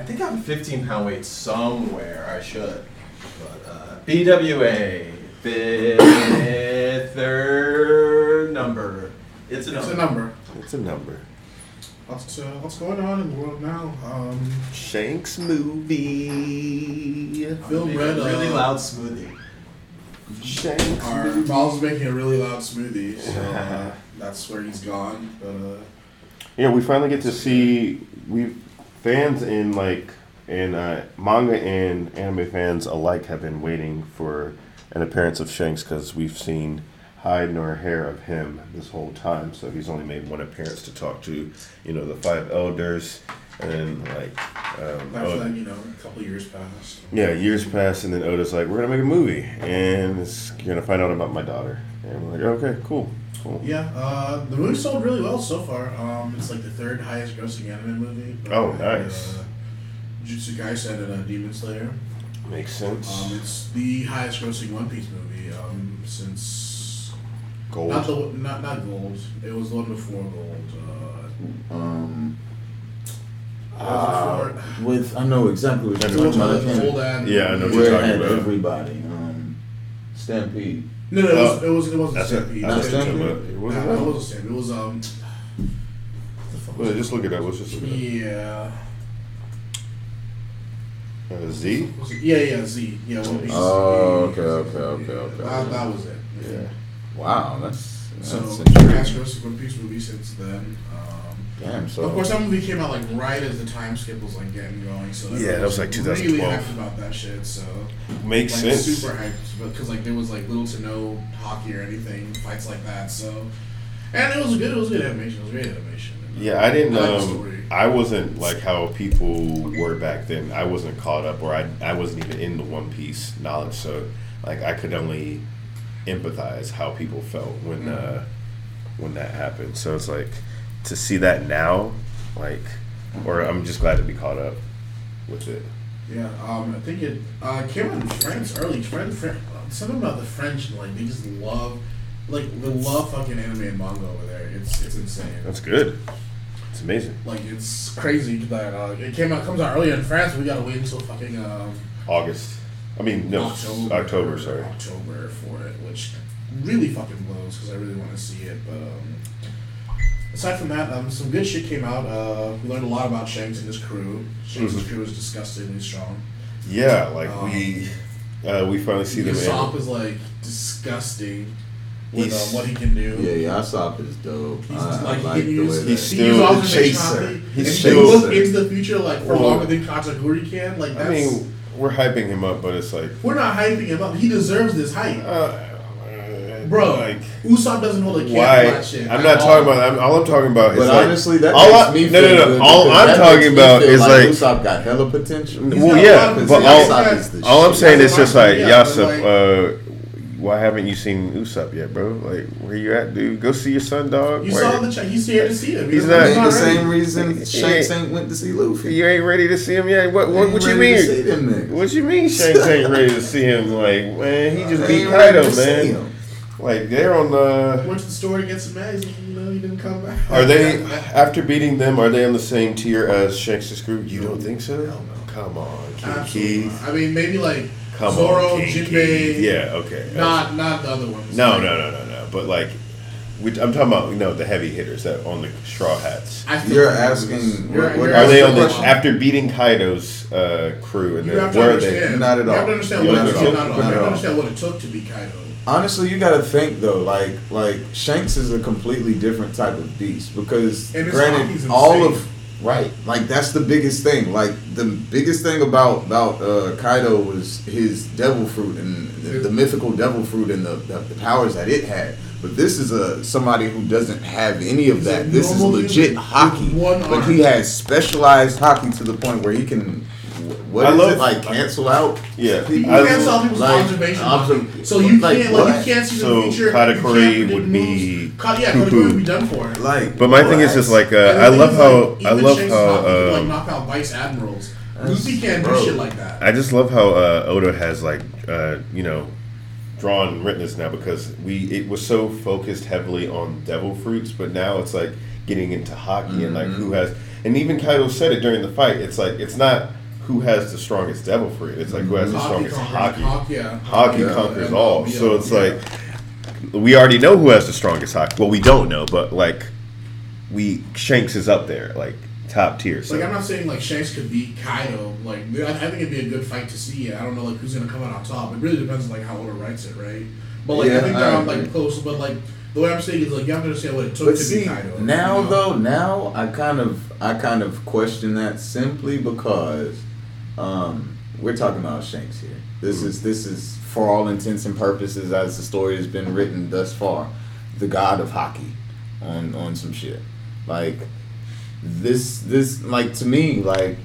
I think I have a 15 pound weight somewhere. I should. But uh, BWA, fifth, third number. It's a It's number. a number. It's a number. What's, uh, what's going on in the world now? Um, Shanks movie. Phil Make a read really loud smoothie. Shanks Our movie. Miles is making a really loud smoothie, so uh, that's where he's gone. But uh, Yeah, we finally get to see we fans in like and uh, manga and anime fans alike have been waiting for an appearance of Shanks because we've seen hide nor hair of him this whole time. So he's only made one appearance to talk to, you know, the five elders, and then like, um, after Oda- that, you know, a couple years passed. yeah, years passed, and then Oda's like, "We're gonna make a movie, and it's, you're gonna find out about my daughter." And we're like, "Okay, cool, cool." Yeah, uh, the movie sold really well so far. Um, it's like the third highest grossing anime movie. Oh, behind, nice. Uh, Jujutsu Kaisen and uh, Demon Slayer. Makes sense. Um, it's the highest grossing One Piece movie um, since Gold. not the not not Gold. It was the one before Gold. Uh, Um, uh, before- with I know exactly what you're talking about. I can't- Gold and Yeah, I know what you're talking about. everybody. Um, Stampede. No, no, it was Oh. it was it wasn't That's Stampede. it. That's what you're talking Stampede? about. It wasn't no, it wasn't Stampede. It was um. the fuck was Well, it? just look at that. Let's just look it Yeah. Uh, Z. Yeah, yeah, Z. Yeah, One Piece. Oh, okay, okay, okay, Yeah, okay. That, that was it. Yeah. Wow, that's that's So, intriguing. highest grossing One Piece movie since then. Um, Damn, so of course, that movie came out like right as the time skip was like getting going. So Yeah, that was, like, 2012. Really 2012. hyped about that shit. So Makes like sense. super hyped because like there was like little to no haki or anything fights like that. So and it was good. It was good animation. It was great animation. Yeah, I didn't. I Um. I wasn't like how people were back then. I wasn't caught up, or I I wasn't even in the One Piece knowledge. So like I could only empathize how people felt when uh, when that happened. So it's like to see that now, like, or I'm just glad to be caught up with it. Yeah, um, I think it uh, came out in France early. French, something about the French, like they just love, like they love fucking anime and manga over there. It's it's insane. That's good. It's amazing. Like it's crazy that uh, it came out comes out earlier in France. We gotta wait until fucking um, August. I mean, no, October. sorry. October for it, which really fucking blows because I really want to see it. But um, aside from that, um, some good shit came out. Uh, we learned a lot about Shanks and his crew. Shanks' Mhm. crew is disgustingly strong. Yeah, like Um, we uh, we finally see them. Usopp is like disgusting with He's- uh, what he can do. yeah, yeah, Usopp is dope. He's I, like I he like can the use way he's still he the chaser. He's and still- he look into the future like for Well- longer than Katakuri can. Like that's I mean, we're hyping him up, but it's like, we're not hyping him up. He deserves this hype. uh, Bro, like Usopp doesn't hold a candle why? to that shit. I'm not all. talking about. I'm, all I'm talking about is But like, honestly, that all makes I- me no, feel no, no. good All I'm talking about is like, Usopp got hella potential. He's well, yeah, but all, Usopp is the all I'm saying is just like, Yeah, but Yasopp, uh, why haven't you seen Usopp yet, bro? Like, where you at, dude? Go see your son, dog. You Like, saw the check. He's here to see him. He's not. not- the same reason He Shanks ain't- ain't went to see Luffy. You ain't ready to see him yet. What? What, Ain't what you ready to see mean? them niggas. What you mean? Shanks ain't ready to see him? Like, man, he just They beat ain't Kaido, to see man. Him. Like, they're on the. Went to the store to get some eggs. You know, he didn't come back. Are they after beating them? Are they on the same tier as Shanks' crew? You don't think so? Hell no. Come on, King Absolutely. Keith. not. I mean, maybe like Come Zoro, on, King Jinbei. Keith. Yeah, okay. Not not the other ones. No, Like, no, no, no, no. But like, we, I'm talking about you know the heavy hitters that on the straw hats. I feel You're asking- You're, what- you're what- Are they on the question. after beating Kaido's uh, crew and You then have to where are understand. they? Not at You have all. to understand You what not it at took. all. Not, Not you have to all. understand what it took to be Kaido. Honestly, you got to think though. Like, like Shanks is a completely different type of beast because, granted, all of right, like that's the biggest thing. Like the biggest thing about about uh, Kaido was his devil fruit and the, the mythical devil fruit and the, the, the powers that it had. But this is a somebody who doesn't have any of that. This is legit haki, but he has specialized haki to the point where he can. What I is love- it like? Cancel out. Yeah, You I- can't people's like, observation. obser- so you like can't like what? you can't see So the future. Katakuri you can't predict would be moves. Ka- yeah, poo-poo. Katakuri would be done for. Like, But my thing is just like uh, I love is, how like, I love Shanks' how haki can, like um, knock out vice admirals. That's- Luffy can't do shit like that. I just love how uh, Oda has like uh, you know drawn and written this now because we it was so focused heavily on devil fruits, but now it's like getting into haki and like who has and even Kaido said it during the fight. It's like it's not who has the strongest devil fruit. It's like who has the strongest haki. Haki, yeah. Haki Yeah, conquers yeah, all. yeah, so it's yeah. like we already know who has the strongest haki. Well, we don't know, but like we Shanks is up there, like top tier. So Like I'm not saying like Shanks could beat Kaido. Like I, I think it'd be a good fight to see. I don't know like who's gonna come out on top. It really depends on like how Oda writes it, right? But like Yeah, I think I they're on like close. But like the way I'm saying is like you have to understand what it took But to see, beat Kaido. now you know? though, now I kind of, I kind of question that simply because um, we're talking about Shanks here. This is, this is for all intents and purposes, as the story has been written thus far, the god of haki on on some shit. Like this, this, like to me, like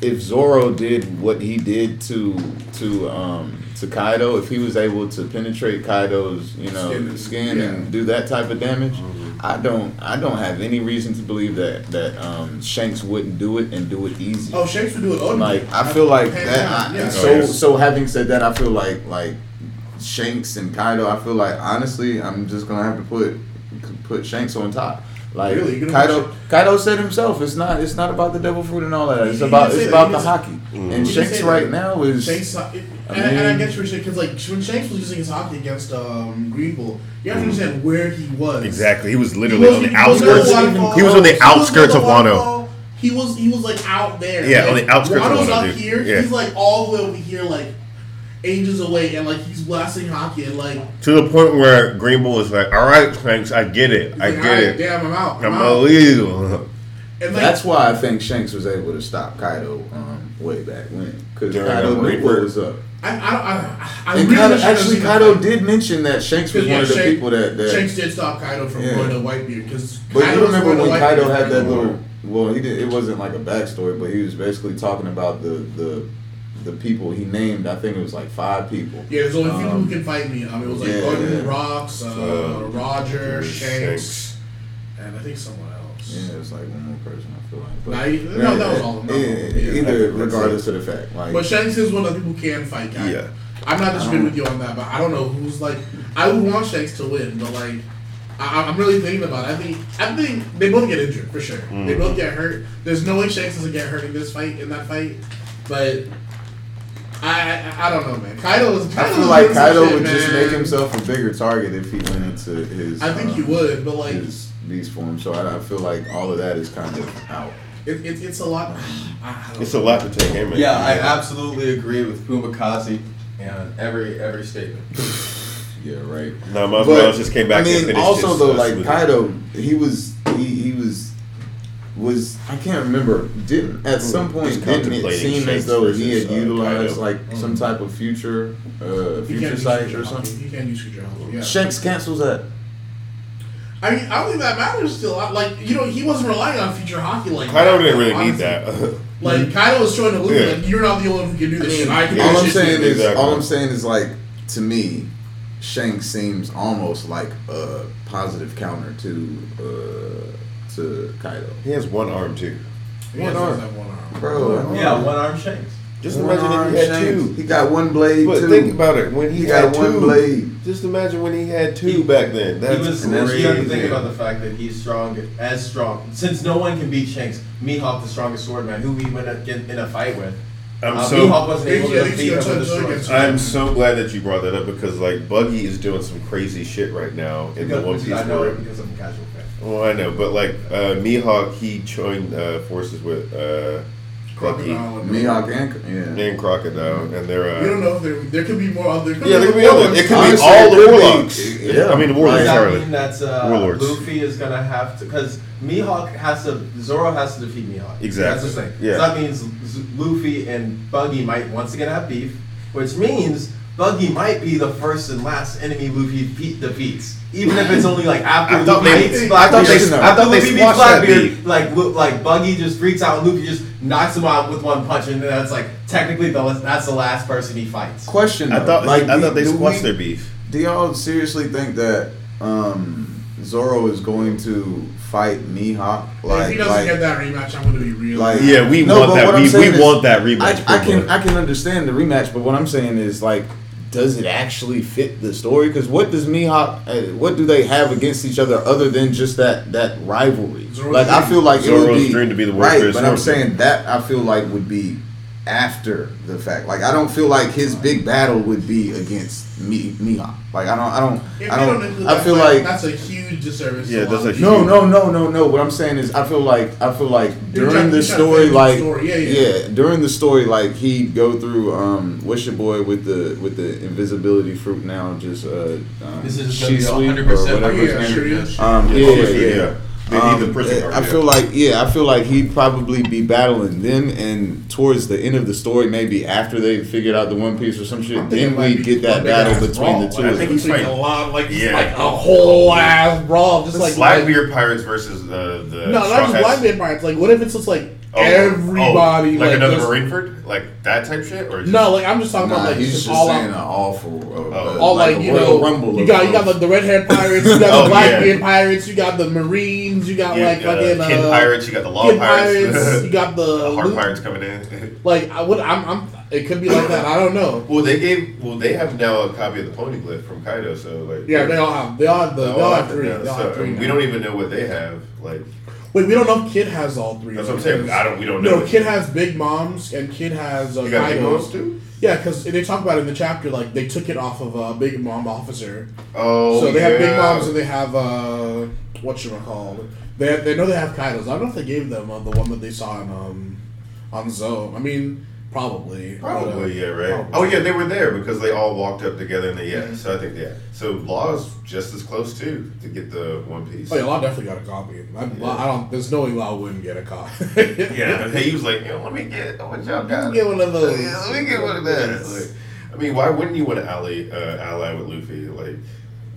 if Zoro did what he did to to um to Kaido, if he was able to penetrate Kaido's you know Skin skin, and- and do that type of damage, I don't I don't have any reason to believe that that um, Shanks wouldn't do it and do it easy. Oh, Shanks would do it. Oda like. I feel like that. I, yeah. So so having said that, I feel like like Shanks and Kaido. I feel like honestly, I'm just gonna have to put put Shanks on top. Like Really? Kaido, Kaido said himself, it's not it's not about the devil fruit and all that. It's he about it's about the He haki. Mm. And Shanks right now is Shanks, and, I and, I mean- get your shit because like when Shanks was using his haki against um, Green Bull, you have to understand where he was. exactly, he was literally on wasn't- the outskirts. He was on the outskirts of on Wano. He was he was like out there. Yeah, like, on the outskirts of Wano's Wano, up dude. here. Yeah. He's like all the way over here, like ages away, and like he's blasting haki and like To the point where Green Bull is like, "All right, Shanks, I get it, I like, get "Alright, it. Damn, I'm out. I'm, I'm out. illegal." And like, that's why I think Shanks was able to stop Kaido um, way back when because Kaido the knew what was up. I, I, I, I And really Kaido, wish I could've actually, Kaido fight. did mention that Shanks was Yeah, one of the Shanks- people that. that Shanks did stop Kaido from Yeah. going to Whitebeard because. But you remember when Kaido had that little? Well, he did. It wasn't like a backstory, but he was basically talking about the the the people he named. I think it was like five people. Yeah, there's only a few Um, who can fight me. I mean, it was like yeah, Gordon yeah. Rocks, uh, Uh, Roger, Shanks, Shanks. And I think someone else. Yeah, it was like one more person. I feel like. Nah, he- no, that was all of them. Yeah, Yeah. Either, That's regardless of the fact, like But Shanks is one of the people who can fight Kaido. Yeah. I'm not disagreeing Um, with you on that, but I don't know who's like. I would want Shanks to win, but like, I, I'm really thinking about it. I think I think they both get injured for sure. They Mm. both get hurt. There's no way Shanks doesn't get hurt in this fight, in that fight. But I I, I don't know, man. Kaido is. I feel like doing Kaido shit, would just make himself a bigger target if he went into his. I think uh, he would, but like, his beast form. So I, I feel like all of that is kind of out. it, it, it's a lot. It's know. a lot to take in. man. Yeah, I absolutely agree with Pumakazi and every every statement. Yeah, right. No, Miles But, Morales just came back. I mean, and finished also his, though, uh, like. Kaido, he was he, he was was I can't remember. Didn't at some point Just didn't it contemplating seem as though he had uh, utilized Kaido. like some type of future uh, future can't sight or something? He can't use future. Yeah. Shanks cancels that. I mean, I don't think that matters still. I- Like, you know, he wasn't relying on future haki like Kaido that, didn't really honestly. need that. Like, Kaido was showing the Luffy, Yeah. like, you're not the only one who can do I this mean, shit. I can all I'm saying is, Exactly. all I'm saying is like to me, Shanks seems almost like a positive counter to uh, to Kaido. he has one arm too. He one arm. one arm. Bro, Yeah, one arm Shanks. Just One imagine if he had Shanks. two. He got one blade But too. think about it. When he, He had got one two, blade. Just imagine when he had two He- back then. That's he was. crazy. You have to think about the fact that he's strong, as strong. Since no one can beat Shanks, Mihawk, the strongest swordman, who he went in in a fight with. I'm uh, so Mihawk wasn't able Yeah, to beat him gonna the turn I'm so glad that you brought that up because like Buggy is doing some crazy shit right now in the One Piece I know it world. because I'm a casual fan. Oh, I know, but like uh, Mihawk, he joined uh, forces with uh, Buggy Crocodile and Mihawk and yeah. and Crocodile, and they're uh, We don't know if there, there could be more other. Yeah, there could be other. It could be all the could be- warlocks. yeah. I mean, the Does warlocks. that Sorry. mean that uh, Warlords. Luffy is gonna have to? Because Mihawk has to. Zoro has to defeat Mihawk. Exactly. That's the thing. Yeah. So that means Z- Luffy and Buggy might once again have beef, which means Buggy might be the first and last enemy Luffy pe- defeats, even if it's only like after I thought Luffy they- beats I Blackbeard. thought they- after I thought they Luffy beats squashed Blackbeard, like like Buggy just freaks out and Luffy just knocks him out with one punch, and that's like technically the that's the last person he fights. Question. I thought like, I thought they do squashed their beef. Do y'all seriously think that um, Zoro is going to fight Mihawk? Like, if he doesn't like, get that rematch, I'm going to be real. like- Yeah, we No, want that. We, we is- want that rematch. I pretty can. I can understand the rematch, but what I'm saying is like, does it actually fit the story? Because what does Mihawk, uh, what do they have against each other other than just that that rivalry? Zoro's like I feel like it would be dream to be the right, warrior but I'm swordsman. saying that I feel like would be after the fact. Like I don't feel like his big battle would be against Mi- Mihawk. Like I don't, I don't, If I you don't. I feel fight, like that's a huge disservice. Yeah, that's a huge- no, no, no, no, no. What I'm saying is, I feel like I feel like during trying- the you're trying to story, fit the like story. Yeah, yeah. during the story, like he'd go through um, what's your boy with the with the invisibility fruit now, just uh, um, This is gonna be Shisui 100% or whatever his yeah, name sure is. is. Um, Yeah, yeah, yeah, obviously, yeah. Yeah. They need Um, the prison guard, I feel like yeah, I feel like he'd probably be battling them, and towards the end of the story, maybe after they figured out the One Piece or some shit, then we'd get that battle ass between the brawl. two. I think them. he's like fighting- a lot, like Yeah. like a whole ass brawl, just like Blackbeard pirates versus the the No, Straw not just Blackbeard pirates. Like, what if it's just like Oh, everybody, oh, like, another just- Marineford, like that type shit, or just, No, like I'm just talking Nah, about like he's just, just all saying an awful, uh, Oh. uh, all like, a you know, Rumble you got you got like the red haired pirates, you got Oh, the Blackbeard yeah. pirates, you got the Marines, you got yeah, like uh, fucking Kid uh, pirates, you got the Law pirates, pirates, you got the, the Hard pirates coming in. Like I would, I'm, I'm, it could be like that. I don't know. well, they gave, well, they have now a copy of the Poneglyph from Kaido, so like, Yeah, they all have, they all have the, they they all have have it three, now, they all so, have three. we don't even know what they have. Like, Wait, we don't know if Kid has all three. that's what I'm saying. I don't, we don't know. No, Kid has Big Moms and Kid has uh, You got big moms too. Yeah, because they talk about it in the chapter. Like they took it off of uh, Big Mom Officer. Oh, so they have Big. Moms and they have uh, what you call They have, they know they have Kaidos. I don't know if they gave them uh, the one that they saw in um on Zou. I mean, probably. uh, Probably, yeah, right. probably. Oh, yeah, they were there because they all walked up together and they, yeah. So I think, yeah. So Law's just as close too to get the One Piece. Oh yeah, Law definitely got a copy. I, I don't. There's no way Law wouldn't get a copy. Yeah, but he was like, yo, let me get what y'all got. Get one of those. Yeah, let me get one of that. Like, I mean, why wouldn't you want to ally uh, ally with Luffy? Like,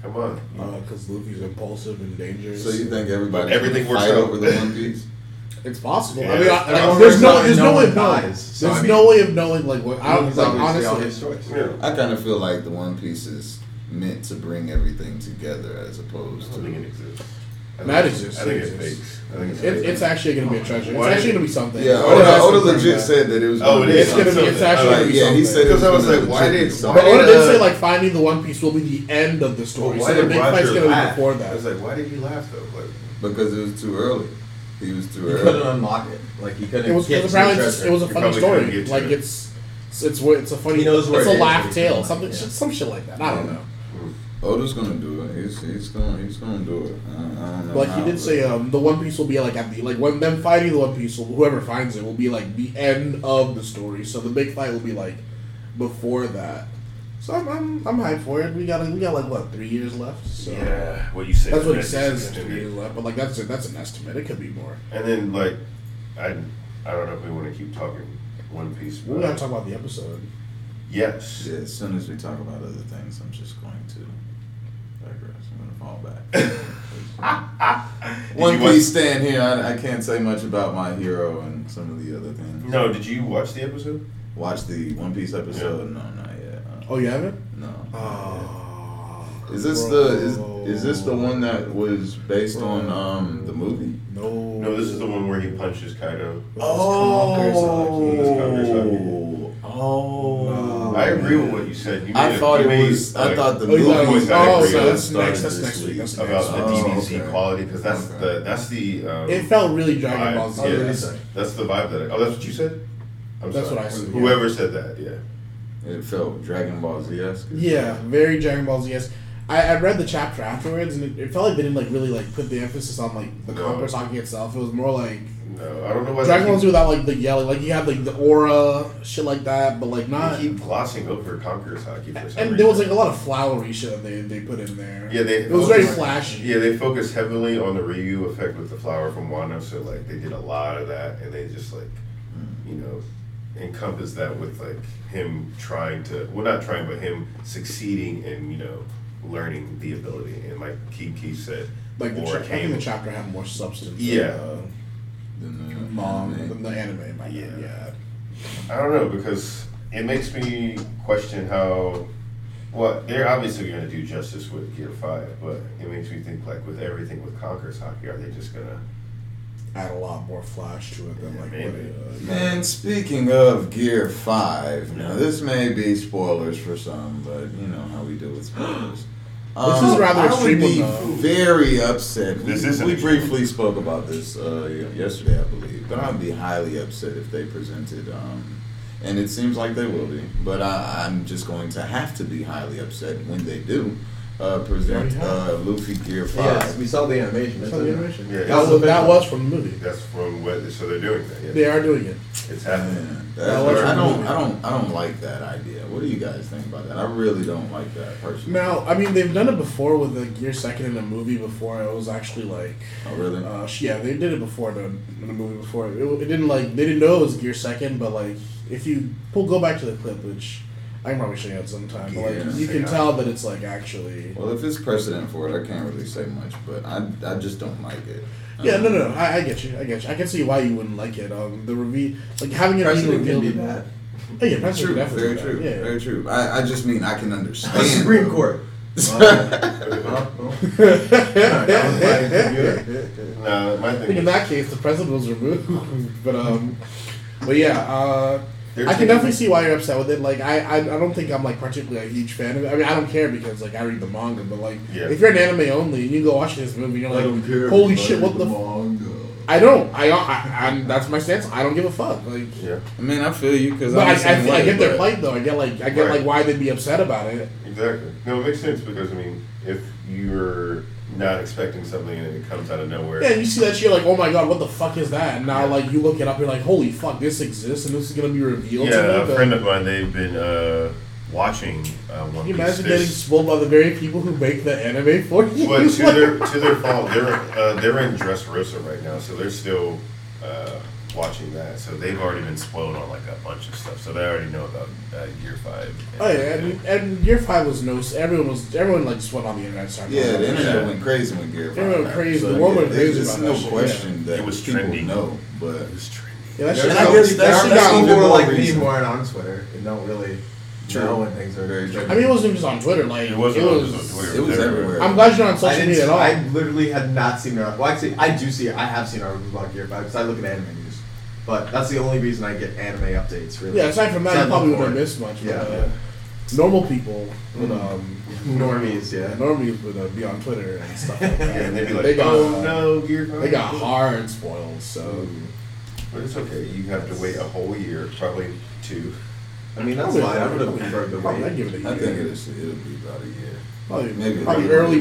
come on. Because Luffy's impulsive and dangerous. So you think everybody Everything everything works fight out. over the One Piece? It's possible. Yeah. I mean, I, I mean there's no, no- there's no no way of knowing. dies, so, there's I mean- no way of knowing like what. I don't like honestly. his choice. Yeah. I kind of feel like the One Piece is meant to bring everything together as I opposed don't think it to. exists. I That think- exists, I think it it's exists. fakes. I think it's It, fake. it's actually gonna be a treasure. It's actually gonna be something. Yeah, Oda has Oda, Oda legit that. said that it was. Oh, gonna it be is. It's gonna be. something. It's actually gonna be yeah, he said it Because I was gonna like, why legit be did- something. But why Oda did say like finding the One Piece will be the end of the story. Well, so why the did big fight's gonna be laugh? before I was like, why did he laugh though? Like, because it was too early. He was too He couldn't unlock it. Like he couldn't. It was get because to apparently just, it was a You funny probably couldn't story. get to Like it. it's it's it's it's a funny. He knows where it's it a is, laugh he tale. couldn't, Something yeah. some shit like that. I don't know. Oda's gonna do it. He's he's gonna he's gonna do it. I, I don't know. Like he how, did but- say, um, the One Piece will be like at the like when them fighting the One Piece, will, whoever finds it will be like the end of the story. So the big fight will be like before that. So I'm I'm, I'm hyped for it. We got we got like what three years left. So yeah, what you said. that's what he says. Three years left, but like that's a, that's an estimate. It could be more. And then like, I I don't know if we want to keep talking One Piece. We but- gotta talk about the episode. Yes. Yeah, as soon as we talk about other things, I'm just going to digress. I'm gonna fall back. One you watch- Piece stand here. I, I can't say much about my hero and some of the other things. No, did you watch the episode? Watch the One Piece episode? No, not yet. Oh, you haven't? no. Oh, Is this the is, is this the one that was based on um the movie? No. No, this is the one where he punches Kaido. Oh, oh. I agree with what you said. You I made a- thought you it made, was. I thought the Oh, movie thought was. was- oh, so that's next. That's next week. week. That's about next. the Oh, okay. quality because that's Okay. the that's the um, It felt really Dragon. Ball Z. Yeah, Oh, that's, that's the vibe that. I, oh, that's what you said. I'm That's sorry. what I said, yeah. Whoever said that, yeah. It felt Dragon Ball Z esque. Yeah, very Dragon Ball Z. Yes, I, I read the chapter afterwards, and it, it felt like they didn't like really like put the emphasis on like the No. Saki itself. It was more like No, I don't know why Dragon Ball Z without like the yelling. Like you had like the aura shit like that, but like not. keep glossing over Conqueror's Haki for some And reason. there was like a lot of flowery shit that they, they put in there. Yeah, they. It was very flashy. Yeah, they focused heavily on the Ryu effect with the flower from Wano, so like they did a lot of that, and they just like, you know, encompassed that with like him trying to, well, not trying, but him succeeding in you know learning the ability, and like Keith Keith said, Like the or cha- I think came- the chapter had more substance. Yeah. Than the mom than the anime. might have, Yeah. yeah. I don't know because it makes me question how. Well, they're obviously going to do justice with Gear Five, but it makes me think like with everything with Conqueror's Haki, are they just gonna add a lot more flash to it than like what maybe. it, uh, And speaking of Gear Five, now this may be spoilers for some, but you know how we do with spoilers. Um, This is rather I would extreme be though. very upset. This we, is an we briefly spoke about this uh, yesterday, I believe, but I'd be highly upset if they presented. Um, and it seems like they will be, but I, I'm just going to have to be highly upset when they do uh, present uh, Luffy Gear Five. Yes, we saw the animation. That's It's the animation. Yeah, that, was, that was from the movie. That's from what. So they're doing that. Yeah. They are doing it. It's happening. that- That was I don't, from I don't, I don't like that idea. What do you guys think about that? I really don't like that personally. Now, I mean, they've done it before with the Gear Second in a movie before. It was actually like, oh really? uh, yeah, they did it before the, in the movie before. It, it didn't like they didn't know it was Gear Second, but like if you pull go back to the clip, which I can probably show you at some time, but like Yeah. you can tell that it's like actually. Well, if it's precedent for it, I can't really say much, but I, I just don't like it. Yeah, Um, no, no, no. I, I get you. I get you. I can see why you wouldn't like it. Um, the reveal, like having it being Precedent can revealed. be bad. Oh, yeah, precedent True, can very true, bad. Yeah. very true. I, I just mean I can understand. The Supreme Court. Huh? No, my I thing. think in that case, the president was removed. but um, but yeah, uh, They're I can definitely see why you're upset with it. Like, I, I, I don't think I'm like particularly a huge fan of it. I mean, I don't care because like I read the manga, but like Yeah. if you're an anime only and you go watch this movie, you're like, holy shit, what the? F-? manga. I don't. I, I, I, that's my stance. I don't give a fuck. Like, Yeah, I mean, I feel you because but I, I'm I, I get their but- plight though. I get like, I get Right. like why they'd be upset about it. exactly. No, it makes sense because I mean, if you're not expecting something and it comes out of nowhere, Yeah, and you see that shit, like, oh my god, what the fuck is that? And now, like, you look it up, you're like, holy fuck, this exists, and this is gonna be revealed. to Yeah, me, a friend of mine, they've been uh, watching uh, One Can you Piece. imagine There's- getting spoiled by the very people who make the anime for you? But to their to their fault, they're uh, they're in Dressrosa right now, so they're still uh, watching that. So they've already been spoiled on like a bunch of stuff. So they already know about uh, Gear Five. oh yeah, and, and Gear Five was no. Everyone was everyone like just went on the internet. and started Yeah, the internet it. went crazy when Gear They went crazy. happened. The world yeah, went crazy There's about no that shit, question that It was people trending. know, but It was trendy. Yeah, that There's shit, And I no- guess that that's- shit there's got people even who more like me reason. who aren't on Twitter and don't really True. know when things are Very true. I mean, it wasn't just on Twitter. Like It wasn't it on was. just on Twitter. it was everywhere. I'm glad you're not on I social media at all. I literally had not seen. It. Well, actually, I do see. I have seen articles about Gear Five because I look at anime news. But that's the only reason I get anime updates. Really. yeah, aside from that, Aside you probably from wouldn't have porn. missed much. Yeah. But, uh, normal people would um. Normies, yeah. Normies would uh, be on Twitter and stuff like that. Yeah, and they'd be like, they got, "Oh no, Gear They got hard spoiled. So But it's okay. You have to wait a whole year, probably two. I mean, that's Probably- fine. I would have preferred the probably I'd wait. give it a year. I think it is, it'll be about a year. Probably, Maybe probably early. early